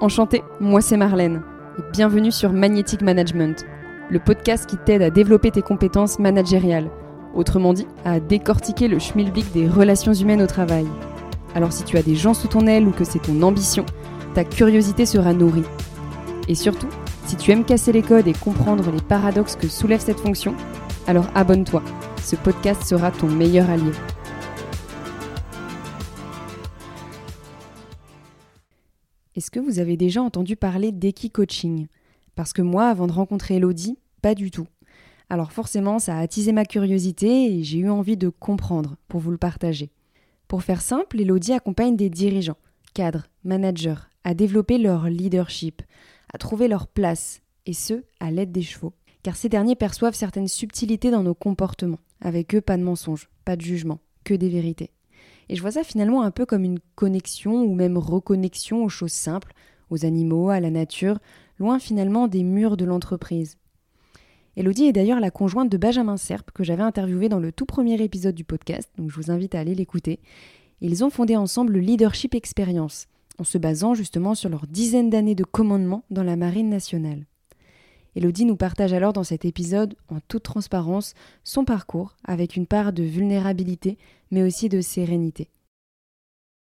Enchantée, moi c'est Marlène et bienvenue sur Magnetic Management, le podcast qui t'aide à développer tes compétences managériales, autrement dit à décortiquer le schmilblick des relations humaines au travail. Alors si tu as des gens sous ton aile ou que c'est ton ambition, ta curiosité sera nourrie. Et surtout, si tu aimes casser les codes et comprendre les paradoxes que soulève cette fonction, alors abonne-toi, ce podcast sera ton meilleur allié. Est-ce que vous avez déjà entendu parler d'Equi-Coaching Parce que moi, avant de rencontrer Elodie, pas du tout. Alors forcément, ça a attisé ma curiosité et j'ai eu envie de comprendre pour vous le partager. Pour faire simple, Elodie accompagne des dirigeants, cadres, managers à développer leur leadership, à trouver leur place, et ce, à l'aide des chevaux. Car ces derniers perçoivent certaines subtilités dans nos comportements. Avec eux, pas de mensonges, pas de jugement, que des vérités. Et je vois ça finalement un peu comme une connexion ou même reconnexion aux choses simples, aux animaux, à la nature, loin finalement des murs de l'entreprise. Elodie est d'ailleurs la conjointe de Benjamin Serp que j'avais interviewé dans le tout premier épisode du podcast, donc je vous invite à aller l'écouter. Ils ont fondé ensemble le Leadership Experience, en se basant justement sur leurs dizaines d'années de commandement dans la marine nationale. Elodie nous partage alors dans cet épisode, en toute transparence, son parcours, avec une part de vulnérabilité, mais aussi de sérénité.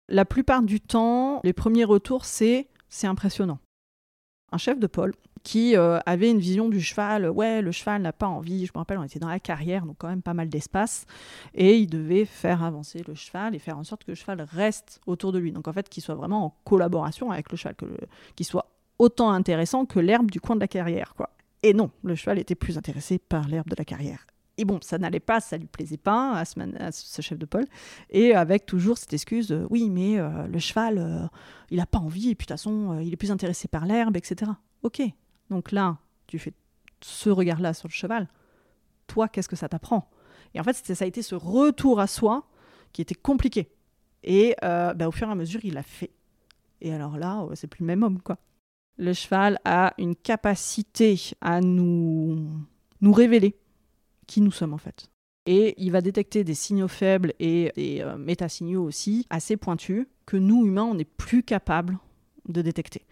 La plupart du temps, les premiers retours, c'est c'est impressionnant. Un chef de pôle qui euh, avait une vision du cheval, ouais, le cheval n'a pas envie, je me rappelle, on était dans la carrière, donc quand même pas mal d'espace, et il devait faire avancer le cheval et faire en sorte que le cheval reste autour de lui. Donc en fait, qu'il soit vraiment en collaboration avec le cheval, qu'il soit autant intéressant que l'herbe du coin de la carrière, quoi. Et non, le cheval était plus intéressé par l'herbe de la carrière. Et bon, ça n'allait pas, ça lui plaisait pas à ce, chef de pôle. Et avec toujours cette excuse, euh, oui, mais euh, le cheval, euh, il n'a pas envie, et puis de toute façon, il est plus intéressé par l'herbe, etc. Ok, donc là, tu fais ce regard-là sur le cheval. Toi, qu'est-ce que ça t'apprend? Et en fait, ça a été ce retour à soi qui était compliqué. Et bah, au fur et à mesure, il l'a fait. Et alors là, c'est plus le même homme, quoi le cheval a une capacité à nous, nous révéler qui nous sommes en fait. Et il va détecter des signaux faibles et des euh, métasignaux aussi assez pointus que nous, humains, on n'est plus capable de détecter.